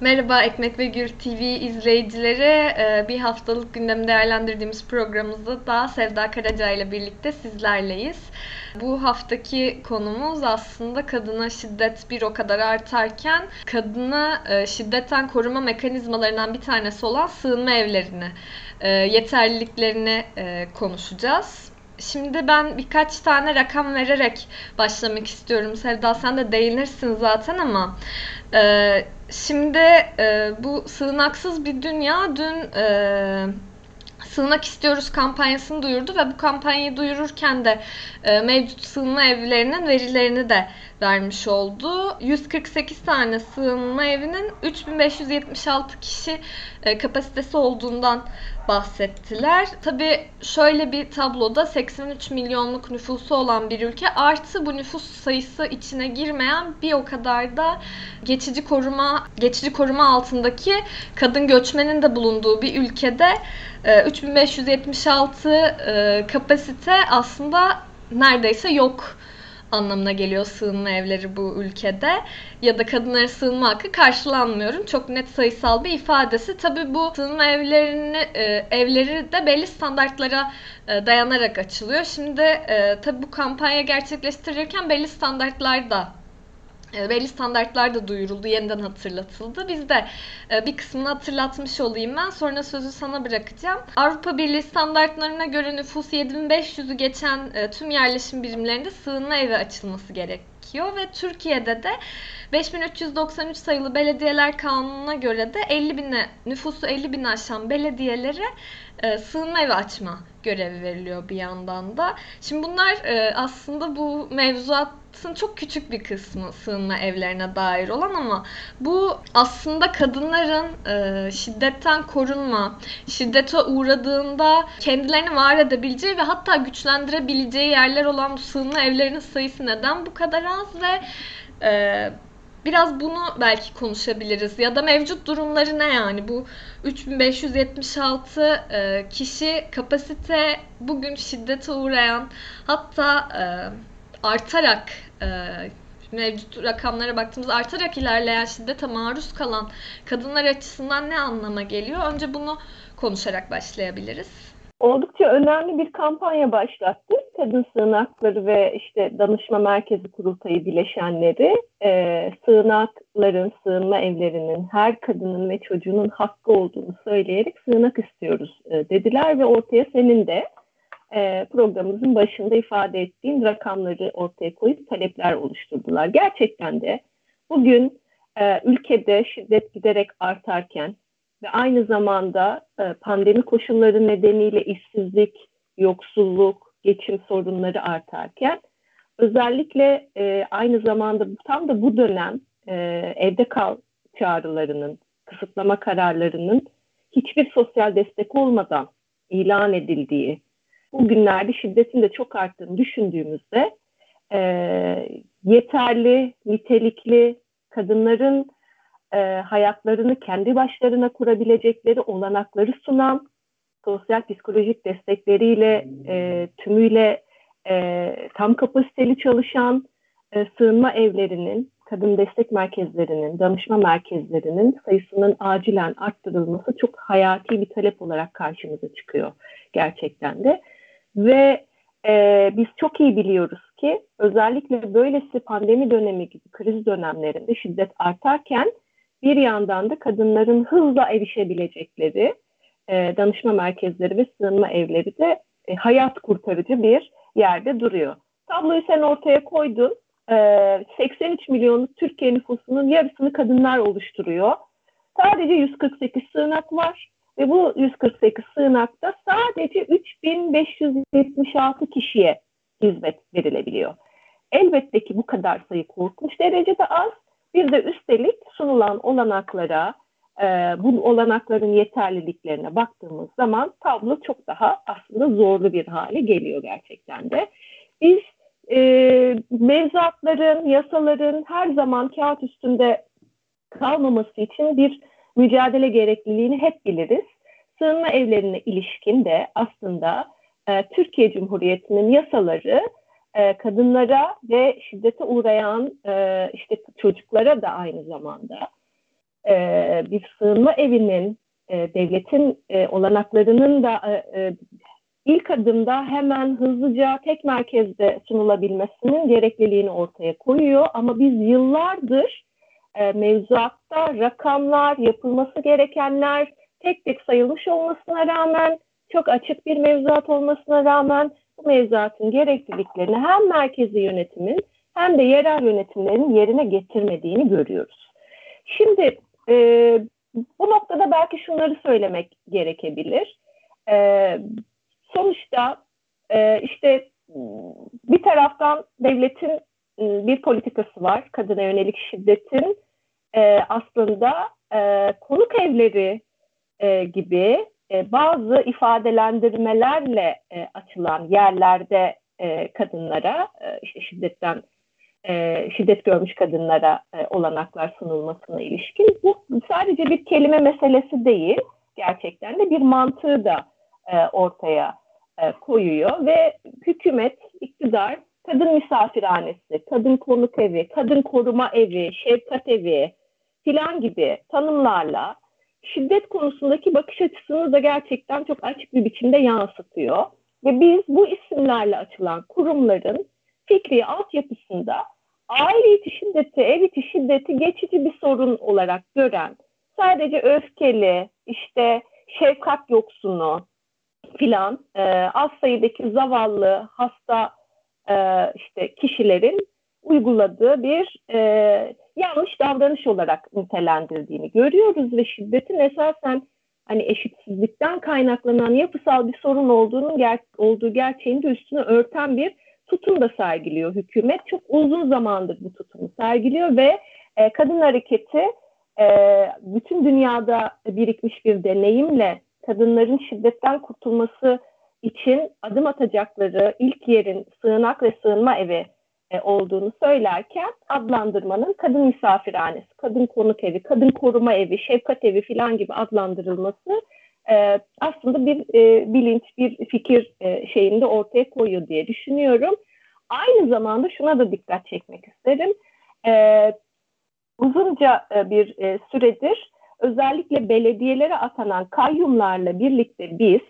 Merhaba Ekmek ve Gür TV izleyicileri. Ee, bir haftalık gündemi değerlendirdiğimiz programımızda da Sevda Karaca ile birlikte sizlerleyiz. Bu haftaki konumuz aslında kadına şiddet bir o kadar artarken kadına e, şiddetten koruma mekanizmalarından bir tanesi olan sığınma evlerini, e, yeterliliklerini e, konuşacağız. Şimdi ben birkaç tane rakam vererek başlamak istiyorum. Sevda sen de değinirsin zaten ama e, şimdi e, bu sığınaksız bir dünya dün e, sığınak istiyoruz kampanyasını duyurdu ve bu kampanyayı duyururken de e, mevcut sığınma evlerinin verilerini de vermiş oldu. 148 tane sığınma evinin 3576 kişi e, kapasitesi olduğundan bahsettiler. Tabi şöyle bir tabloda 83 milyonluk nüfusu olan bir ülke artı bu nüfus sayısı içine girmeyen bir o kadar da geçici koruma geçici koruma altındaki kadın göçmenin de bulunduğu bir ülkede 3576 e, e, kapasite aslında neredeyse yok anlamına geliyor sığınma evleri bu ülkede. Ya da kadınlara sığınma hakkı karşılanmıyorum. Çok net sayısal bir ifadesi. Tabi bu sığınma evlerini e, evleri de belli standartlara e, dayanarak açılıyor. Şimdi e, tabi bu kampanya gerçekleştirirken belli standartlar da belli standartlar da duyuruldu, yeniden hatırlatıldı. Biz de e, bir kısmını hatırlatmış olayım ben. Sonra sözü sana bırakacağım. Avrupa Birliği standartlarına göre nüfus 7500'ü geçen e, tüm yerleşim birimlerinde sığınma evi açılması gerekiyor ve Türkiye'de de 5393 sayılı belediyeler kanununa göre de 50 bine, nüfusu 50 bin aşan belediyelere e, sığınma evi açma görevi veriliyor bir yandan da. Şimdi bunlar e, aslında bu mevzuatın çok küçük bir kısmı sığınma evlerine dair olan ama bu aslında kadınların e, şiddetten korunma, şiddete uğradığında kendilerini var edebileceği ve hatta güçlendirebileceği yerler olan bu sığınma evlerinin sayısı neden bu kadar az ve e, Biraz bunu belki konuşabiliriz. Ya da mevcut durumları ne yani? Bu 3576 e, kişi kapasite bugün şiddete uğrayan hatta e, artarak mevcut rakamlara baktığımızda artarak ilerleyen şiddete maruz kalan kadınlar açısından ne anlama geliyor? Önce bunu konuşarak başlayabiliriz oldukça önemli bir kampanya başlattı. Kadın Sığınakları ve işte Danışma Merkezi Kurultayı bileşenleri e, sığınakların, sığınma evlerinin her kadının ve çocuğunun hakkı olduğunu söyleyerek sığınak istiyoruz e, dediler ve ortaya senin de e, programımızın başında ifade ettiğin rakamları ortaya koyup talepler oluşturdular. Gerçekten de bugün e, ülkede şiddet giderek artarken ve aynı zamanda e, pandemi koşulları nedeniyle işsizlik, yoksulluk, geçim sorunları artarken özellikle e, aynı zamanda tam da bu dönem e, evde kal çağrılarının, kısıtlama kararlarının hiçbir sosyal destek olmadan ilan edildiği, bugünlerde şiddetin de çok arttığını düşündüğümüzde e, yeterli, nitelikli kadınların e, hayatlarını kendi başlarına kurabilecekleri olanakları sunan, sosyal psikolojik destekleriyle e, tümüyle e, tam kapasiteli çalışan e, sığınma evlerinin, kadın destek merkezlerinin, danışma merkezlerinin sayısının acilen arttırılması çok hayati bir talep olarak karşımıza çıkıyor gerçekten de. Ve e, biz çok iyi biliyoruz ki özellikle böylesi pandemi dönemi gibi kriz dönemlerinde şiddet artarken bir yandan da kadınların hızla erişebilecekleri e, danışma merkezleri ve sığınma evleri de e, hayat kurtarıcı bir yerde duruyor. Tabloyu sen ortaya koydun. E, 83 milyonluk Türkiye nüfusunun yarısını kadınlar oluşturuyor. Sadece 148 sığınak var ve bu 148 sığınakta sadece 3576 kişiye hizmet verilebiliyor. Elbette ki bu kadar sayı korkunç derecede az bir de üstelik sunulan olanaklara, e, bu olanakların yeterliliklerine baktığımız zaman tablo çok daha aslında zorlu bir hale geliyor gerçekten de. Biz e, mevzuatların, yasaların her zaman kağıt üstünde kalmaması için bir mücadele gerekliliğini hep biliriz. Sığınma evlerine ilişkin de aslında e, Türkiye Cumhuriyeti'nin yasaları e, kadınlara ve şiddete uğrayan e, işte çocuklara da aynı zamanda e, bir sığınma evinin e, devletin e, olanaklarının da e, e, ilk adımda hemen hızlıca tek merkezde sunulabilmesinin gerekliliğini ortaya koyuyor. Ama biz yıllardır e, mevzuatta rakamlar, yapılması gerekenler tek tek sayılmış olmasına rağmen, çok açık bir mevzuat olmasına rağmen bu mevzuatın gerekliliklerini hem merkezi yönetimin hem de yerel yönetimlerin yerine getirmediğini görüyoruz. Şimdi e, bu noktada belki şunları söylemek gerekebilir. E, sonuçta e, işte bir taraftan devletin e, bir politikası var. Kadına yönelik şiddetin e, aslında e, konuk evleri e, gibi e, bazı ifadelendirmelerle e, açılan yerlerde e, kadınlara e, işte şiddetten e, şiddet görmüş kadınlara e, olanaklar sunulmasına ilişkin bu sadece bir kelime meselesi değil gerçekten de bir mantığı da e, ortaya e, koyuyor ve hükümet, iktidar kadın misafirhanesi, kadın konuk evi, kadın koruma evi, şefkat evi filan gibi tanımlarla şiddet konusundaki bakış açısını da gerçekten çok açık bir biçimde yansıtıyor. Ve biz bu isimlerle açılan kurumların fikri altyapısında aile içi şiddeti, ev içi şiddeti geçici bir sorun olarak gören, sadece öfkeli, işte şefkat yoksunu filan e, az sayıdaki zavallı, hasta e, işte kişilerin uyguladığı bir e, yanlış davranış olarak nitelendirdiğini görüyoruz ve şiddetin esasen hani eşitsizlikten kaynaklanan yapısal bir sorun olduğunun ger olduğu gerçeğini de üstünü örten bir tutum da sergiliyor hükümet. Çok uzun zamandır bu tutumu sergiliyor ve e, kadın hareketi e, bütün dünyada birikmiş bir deneyimle kadınların şiddetten kurtulması için adım atacakları ilk yerin sığınak ve sığınma evi olduğunu söylerken adlandırmanın kadın misafirhanesi, kadın konuk evi, kadın koruma evi, şefkat evi filan gibi adlandırılması e, aslında bir e, bilinç, bir fikir e, şeyinde ortaya koyuyor diye düşünüyorum. Aynı zamanda şuna da dikkat çekmek isterim. E, uzunca e, bir e, süredir özellikle belediyelere atanan kayyumlarla birlikte biz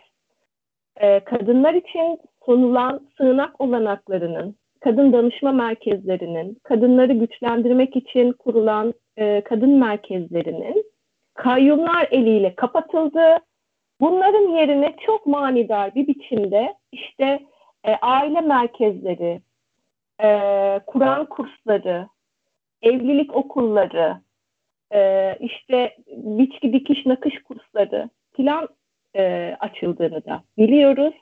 e, kadınlar için sunulan sığınak olanaklarının, kadın danışma merkezlerinin, kadınları güçlendirmek için kurulan e, kadın merkezlerinin kayyumlar eliyle kapatıldı. Bunların yerine çok manidar bir biçimde işte e, aile merkezleri, e, Kur'an kursları, evlilik okulları, e, işte biçki dikiş nakış kursları filan e, açıldığını da biliyoruz.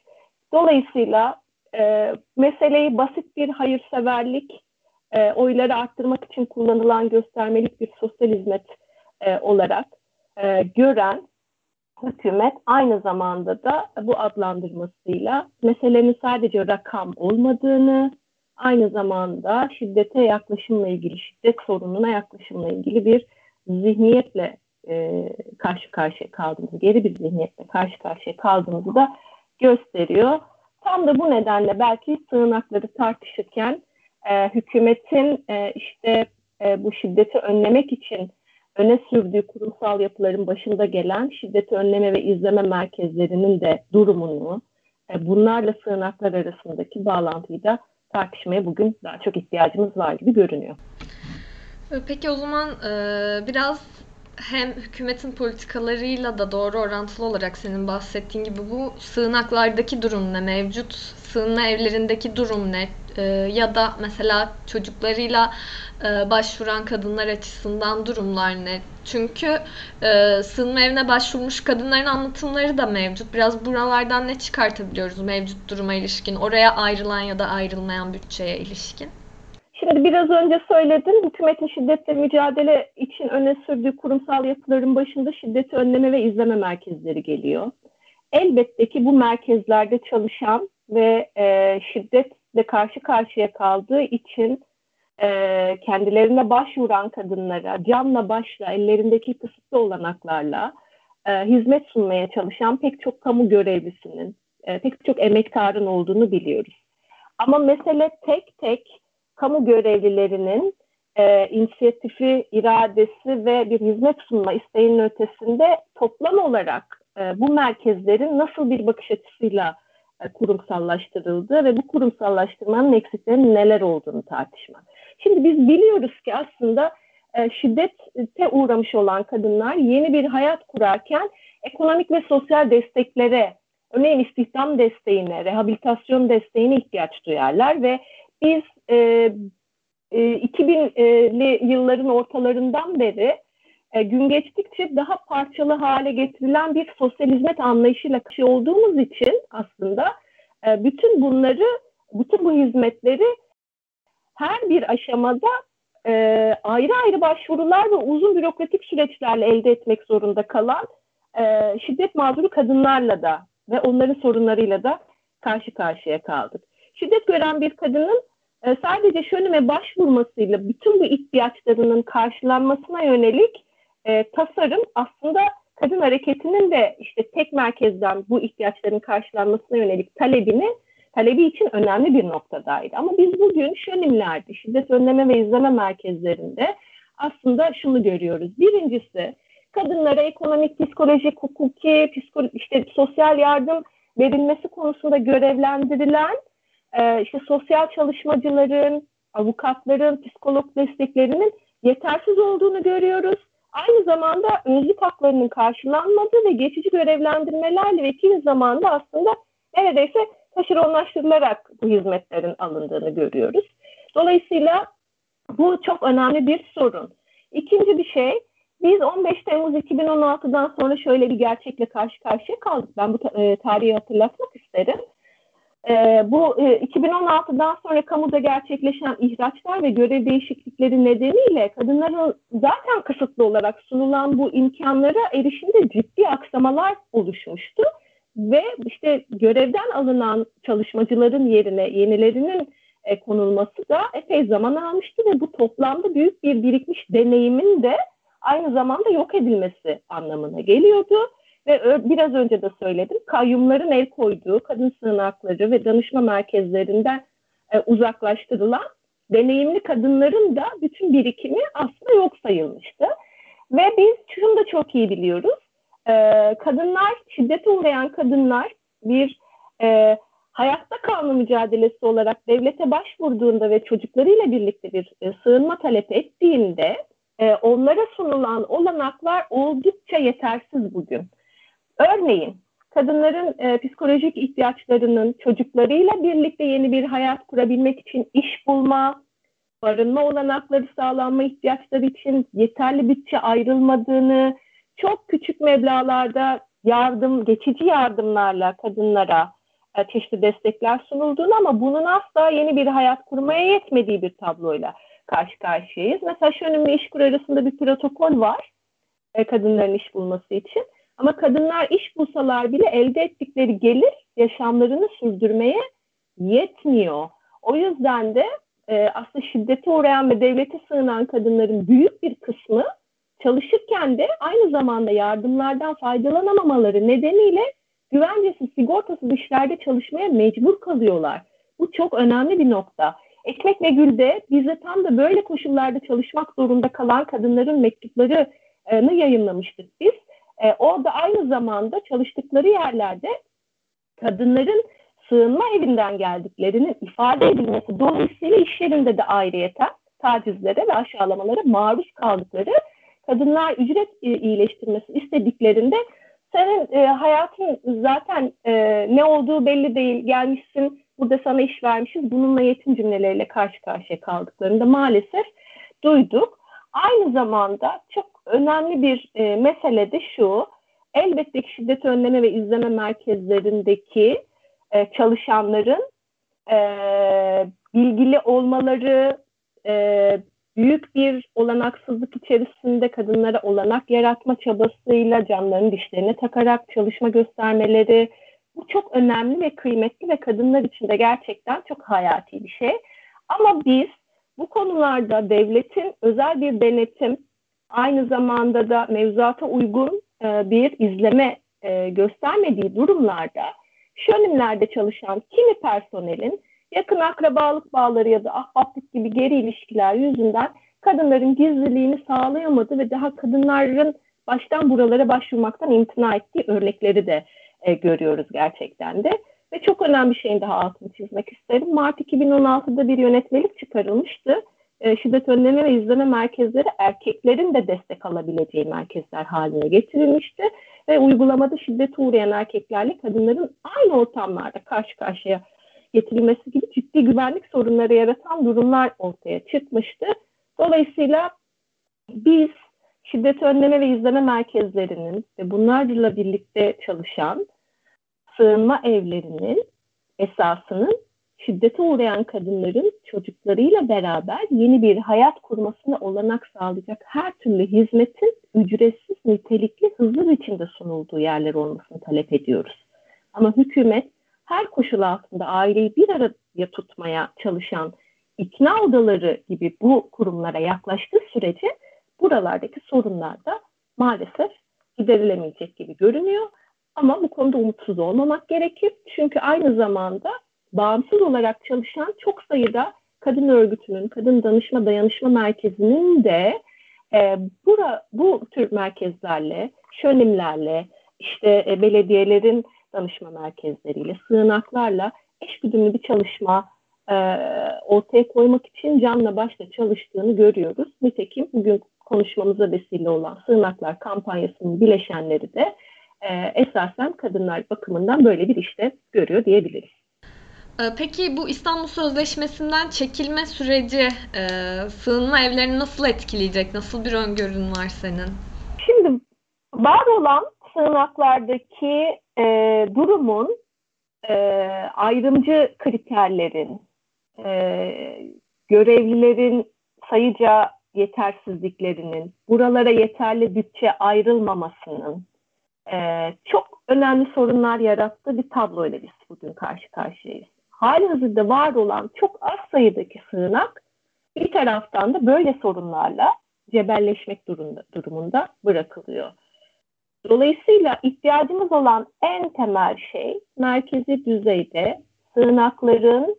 Dolayısıyla e, meseleyi basit bir hayırseverlik, e, oyları arttırmak için kullanılan göstermelik bir sosyal hizmet e, olarak e, gören hükümet aynı zamanda da bu adlandırmasıyla meselenin sadece rakam olmadığını, aynı zamanda şiddete yaklaşımla ilgili, şiddet sorununa yaklaşımla ilgili bir zihniyetle e, karşı karşıya kaldığımızı, geri bir zihniyetle karşı karşıya kaldığımızı da gösteriyor. Tam da bu nedenle belki sığınakları tartışırken e, hükümetin e, işte e, bu şiddeti önlemek için öne sürdüğü kurumsal yapıların başında gelen şiddeti önleme ve izleme merkezlerinin de durumunu, e, bunlarla sığınaklar arasındaki bağlantıyı da tartışmaya bugün daha çok ihtiyacımız var gibi görünüyor. Peki o zaman e, biraz hem hükümetin politikalarıyla da doğru orantılı olarak senin bahsettiğin gibi bu sığınaklardaki durum ne, mevcut sığınma evlerindeki durum ne e, ya da mesela çocuklarıyla e, başvuran kadınlar açısından durumlar ne? Çünkü e, sığınma evine başvurmuş kadınların anlatımları da mevcut. Biraz buralardan ne çıkartabiliyoruz mevcut duruma ilişkin, oraya ayrılan ya da ayrılmayan bütçeye ilişkin? Şimdi biraz önce söyledim, hükümetin şiddetle mücadele için öne sürdüğü kurumsal yapıların başında şiddeti önleme ve izleme merkezleri geliyor. Elbette ki bu merkezlerde çalışan ve e, şiddetle karşı karşıya kaldığı için e, kendilerine başvuran kadınlara canla başla ellerindeki kısıtlı olanaklarla e, hizmet sunmaya çalışan pek çok kamu görevlisinin, e, pek çok emektarın olduğunu biliyoruz. Ama mesele tek tek kamu görevlilerinin e, inisiyatifi, iradesi ve bir hizmet sunma isteğinin ötesinde toplam olarak e, bu merkezlerin nasıl bir bakış açısıyla e, kurumsallaştırıldığı ve bu kurumsallaştırmanın eksiklerinin neler olduğunu tartışmak. Şimdi biz biliyoruz ki aslında e, şiddete uğramış olan kadınlar yeni bir hayat kurarken ekonomik ve sosyal desteklere, örneğin istihdam desteğine, rehabilitasyon desteğine ihtiyaç duyarlar ve biz e, e, 2000'li yılların ortalarından beri e, gün geçtikçe daha parçalı hale getirilen bir sosyal hizmet anlayışıyla karşı olduğumuz için aslında e, bütün bunları, bütün bu hizmetleri her bir aşamada e, ayrı ayrı başvurular ve uzun bürokratik süreçlerle elde etmek zorunda kalan e, şiddet mağduru kadınlarla da ve onların sorunlarıyla da karşı karşıya kaldık. Şiddet gören bir kadının e, sadece şönüme başvurmasıyla bütün bu ihtiyaçlarının karşılanmasına yönelik e, tasarım aslında kadın hareketinin de işte tek merkezden bu ihtiyaçların karşılanmasına yönelik talebini talebi için önemli bir noktadaydı. Ama biz bugün şönimlerde, şiddet önleme ve izleme merkezlerinde aslında şunu görüyoruz. Birincisi kadınlara ekonomik, psikolojik, hukuki, psiko, işte sosyal yardım verilmesi konusunda görevlendirilen e, işte sosyal çalışmacıların, avukatların, psikolog desteklerinin yetersiz olduğunu görüyoruz. Aynı zamanda özlük haklarının karşılanmadığı ve geçici görevlendirmelerle ve kimi zamanda aslında neredeyse taşeronlaştırılarak bu hizmetlerin alındığını görüyoruz. Dolayısıyla bu çok önemli bir sorun. İkinci bir şey, biz 15 Temmuz 2016'dan sonra şöyle bir gerçekle karşı karşıya kaldık. Ben bu e, tarihi hatırlatmak isterim. E, bu e, 2016'dan sonra kamuda gerçekleşen ihraçlar ve görev değişiklikleri nedeniyle kadınların zaten kısıtlı olarak sunulan bu imkanlara erişimde ciddi aksamalar oluşmuştu. Ve işte görevden alınan çalışmacıların yerine yenilerinin e, konulması da epey zaman almıştı ve bu toplamda büyük bir birikmiş deneyimin de aynı zamanda yok edilmesi anlamına geliyordu. Ve biraz önce de söyledim, kayyumların el koyduğu kadın sığınakları ve danışma merkezlerinden e, uzaklaştırılan deneyimli kadınların da bütün birikimi aslında yok sayılmıştı. Ve biz şunu da çok iyi biliyoruz. E, kadınlar, şiddete uğrayan kadınlar bir e, hayatta kalma mücadelesi olarak devlete başvurduğunda ve çocuklarıyla birlikte bir e, sığınma talep ettiğinde e, onlara sunulan olanaklar oldukça yetersiz bugün. Örneğin kadınların e, psikolojik ihtiyaçlarının çocuklarıyla birlikte yeni bir hayat kurabilmek için iş bulma, barınma olanakları sağlanma ihtiyaçları için yeterli bütçe ayrılmadığını, çok küçük meblalarda yardım, geçici yardımlarla kadınlara e, çeşitli destekler sunulduğunu ama bunun asla yeni bir hayat kurmaya yetmediği bir tabloyla karşı karşıyayız. Mesela şu önümde işkur arasında bir protokol var e, kadınların iş bulması için. Ama kadınlar iş bulsalar bile elde ettikleri gelir yaşamlarını sürdürmeye yetmiyor. O yüzden de e, aslında şiddete uğrayan ve devlete sığınan kadınların büyük bir kısmı çalışırken de aynı zamanda yardımlardan faydalanamamaları nedeniyle güvencesiz, sigortasız işlerde çalışmaya mecbur kalıyorlar. Bu çok önemli bir nokta. Ekmek ve Gül'de bize tam da böyle koşullarda çalışmak zorunda kalan kadınların mektuplarını yayınlamıştık biz. E, orada aynı zamanda çalıştıkları yerlerde kadınların sığınma evinden geldiklerinin ifade edilmesi dolayısıyla iş yerinde de ayrıyeten tacizlere ve aşağılamalara maruz kaldıkları kadınlar ücret e, iyileştirmesi istediklerinde senin e, hayatın zaten e, ne olduğu belli değil gelmişsin burada sana iş vermişiz bununla yetim cümleleriyle karşı karşıya kaldıklarında maalesef duyduk. Aynı zamanda çok önemli bir e, mesele de şu, elbette ki şiddet önleme ve izleme merkezlerindeki e, çalışanların e, bilgili olmaları, e, büyük bir olanaksızlık içerisinde kadınlara olanak yaratma çabasıyla canlarını dişlerine takarak çalışma göstermeleri, bu çok önemli ve kıymetli ve kadınlar için de gerçekten çok hayati bir şey. Ama biz bu konularda devletin özel bir denetim, aynı zamanda da mevzuata uygun e, bir izleme e, göstermediği durumlarda şönimlerde çalışan kimi personelin yakın akrabalık bağları ya da ahbaplık gibi geri ilişkiler yüzünden kadınların gizliliğini sağlayamadı ve daha kadınların baştan buralara başvurmaktan imtina ettiği örnekleri de e, görüyoruz gerçekten de. Ve çok önemli bir şeyin daha altını çizmek isterim. Mart 2016'da bir yönetmelik çıkarılmıştı. E, şiddet önleme ve izleme merkezleri erkeklerin de destek alabileceği merkezler haline getirilmişti. Ve uygulamada şiddete uğrayan erkeklerle kadınların aynı ortamlarda karşı karşıya getirilmesi gibi ciddi güvenlik sorunları yaratan durumlar ortaya çıkmıştı. Dolayısıyla biz şiddet önleme ve izleme merkezlerinin ve bunlarla birlikte çalışan sığınma evlerinin esasının şiddete uğrayan kadınların çocuklarıyla beraber yeni bir hayat kurmasına olanak sağlayacak her türlü hizmetin ücretsiz, nitelikli, hızlı biçimde sunulduğu yerler olmasını talep ediyoruz. Ama hükümet her koşul altında aileyi bir araya tutmaya çalışan ikna odaları gibi bu kurumlara yaklaştığı sürece buralardaki sorunlar da maalesef giderilemeyecek gibi görünüyor. Ama bu konuda umutsuz olmamak gerekir. Çünkü aynı zamanda bağımsız olarak çalışan çok sayıda kadın örgütünün, kadın danışma dayanışma merkezinin de e, bura, bu tür merkezlerle, şönimlerle, işte e, belediyelerin danışma merkezleriyle, sığınaklarla eşgüdümlü bir çalışma e, ortaya koymak için canla başla çalıştığını görüyoruz. Nitekim bugün konuşmamıza vesile olan Sığınaklar kampanyasının bileşenleri de e, esasen kadınlar bakımından böyle bir işte görüyor diyebiliriz. E, peki bu İstanbul Sözleşmesi'nden çekilme süreci e, sığınma evlerini nasıl etkileyecek? Nasıl bir öngörün var senin? Şimdi var olan sığınaklardaki e, durumun e, ayrımcı kriterlerin, e, görevlilerin sayıca yetersizliklerinin, buralara yeterli bütçe ayrılmamasının e, çok önemli sorunlar yarattığı bir tabloyla biz bugün karşı karşıyayız. Hali hazırda var olan çok az sayıdaki sığınak bir taraftan da böyle sorunlarla cebelleşmek durumunda, durumunda bırakılıyor. Dolayısıyla ihtiyacımız olan en temel şey merkezi düzeyde sığınakların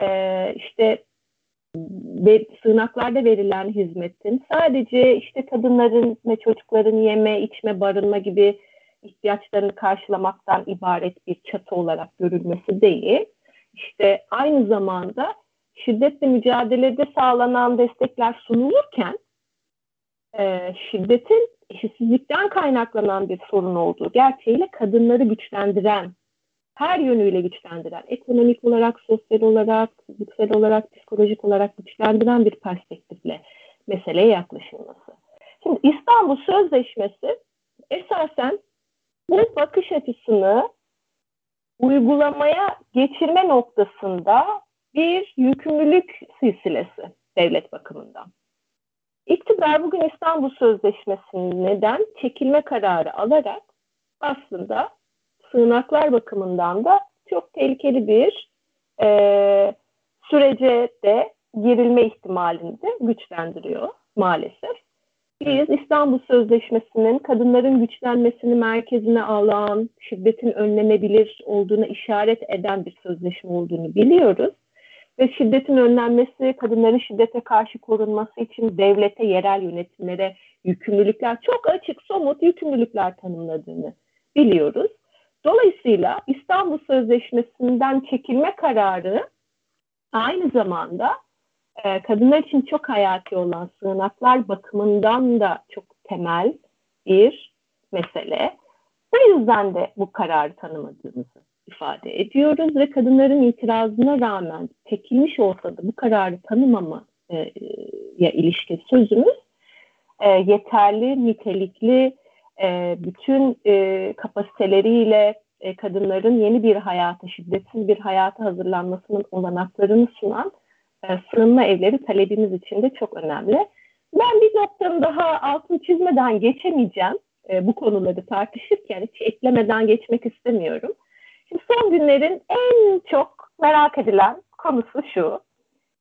e, işte ve sığınaklarda verilen hizmetin sadece işte kadınların ve çocukların yeme, içme, barınma gibi ihtiyaçlarını karşılamaktan ibaret bir çatı olarak görülmesi değil. İşte aynı zamanda şiddetle mücadelede sağlanan destekler sunulurken e, şiddetin eşitsizlikten kaynaklanan bir sorun olduğu gerçeğiyle kadınları güçlendiren her yönüyle güçlendiren, ekonomik olarak, sosyal olarak, fiziksel olarak, psikolojik olarak güçlendiren bir perspektifle meseleye yaklaşılması. Şimdi İstanbul Sözleşmesi esasen bu bakış açısını uygulamaya geçirme noktasında bir yükümlülük silsilesi devlet bakımından. İktidar bugün İstanbul Sözleşmesi'nden çekilme kararı alarak aslında sığınaklar bakımından da çok tehlikeli bir e, sürece de girilme ihtimalini de güçlendiriyor maalesef. Biz İstanbul Sözleşmesi'nin kadınların güçlenmesini merkezine alan, şiddetin önlenebilir olduğuna işaret eden bir sözleşme olduğunu biliyoruz. Ve şiddetin önlenmesi, kadınların şiddete karşı korunması için devlete, yerel yönetimlere yükümlülükler, çok açık, somut yükümlülükler tanımladığını biliyoruz. Dolayısıyla İstanbul Sözleşmesi'nden çekilme kararı aynı zamanda e, kadınlar için çok hayati olan sığınaklar bakımından da çok temel bir mesele. O yüzden de bu kararı tanımadığımızı ifade ediyoruz ve kadınların itirazına rağmen çekilmiş olsa da bu kararı tanımamaya e, ilişkin sözümüz e, yeterli, nitelikli, e, bütün e, kapasiteleriyle e, kadınların yeni bir hayata, şiddetsiz bir hayata hazırlanmasının olanaklarını sunan e, sığınma evleri talebimiz için de çok önemli. Ben bir noktanın daha altını çizmeden geçemeyeceğim e, bu konuları tartışırken hiç eklemeden geçmek istemiyorum. Şimdi son günlerin en çok merak edilen konusu şu.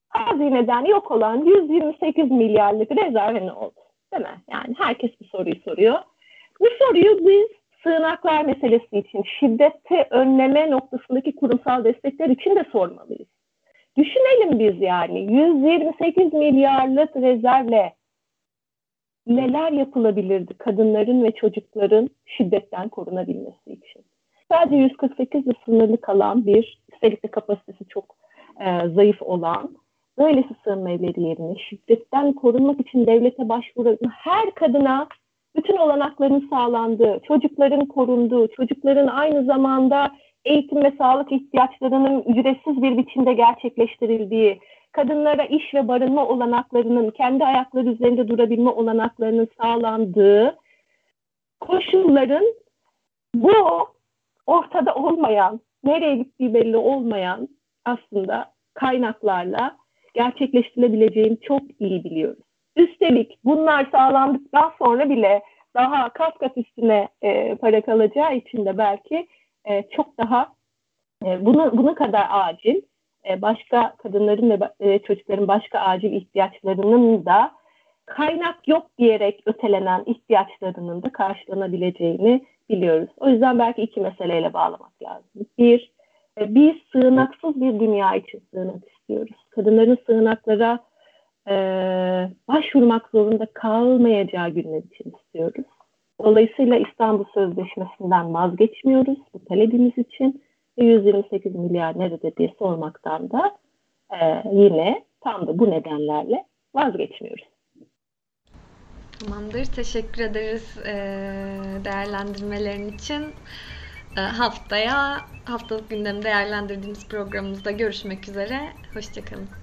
Hazineden yok olan 128 milyarlık rezerve ne oldu? Değil mi? Yani herkes bu soruyu soruyor. Bu soruyu biz sığınaklar meselesi için, şiddeti önleme noktasındaki kurumsal destekler için de sormalıyız. Düşünelim biz yani 128 milyarlık rezervle neler yapılabilirdi kadınların ve çocukların şiddetten korunabilmesi için. Sadece 148 ile sınırlı kalan bir, üstelik de kapasitesi çok e, zayıf olan böylesi sığınma evleri yerine şiddetten korunmak için devlete başvuran her kadına bütün olanakların sağlandığı, çocukların korunduğu, çocukların aynı zamanda eğitim ve sağlık ihtiyaçlarının ücretsiz bir biçimde gerçekleştirildiği, kadınlara iş ve barınma olanaklarının, kendi ayakları üzerinde durabilme olanaklarının sağlandığı koşulların bu ortada olmayan, nereye gittiği belli olmayan aslında kaynaklarla gerçekleştirilebileceğini çok iyi biliyoruz. Üstelik bunlar sağlandıktan sonra bile daha kat kat üstüne e, para kalacağı için de belki e, çok daha e, bunu, bunu kadar acil e, başka kadınların ve e, çocukların başka acil ihtiyaçlarının da kaynak yok diyerek ötelenen ihtiyaçlarının da karşılanabileceğini biliyoruz. O yüzden belki iki meseleyle bağlamak lazım. Bir, e, biz sığınaksız bir dünya için sığınak istiyoruz. Kadınların sığınaklara e, başvurmak zorunda kalmayacağı günler için istiyoruz. Dolayısıyla İstanbul Sözleşmesi'nden vazgeçmiyoruz bu talebimiz için. 128 milyar nerede diye sormaktan da e, yine tam da bu nedenlerle vazgeçmiyoruz. Tamamdır. Teşekkür ederiz e, değerlendirmelerin için. E, haftaya haftalık gündemi değerlendirdiğimiz programımızda görüşmek üzere. Hoşçakalın.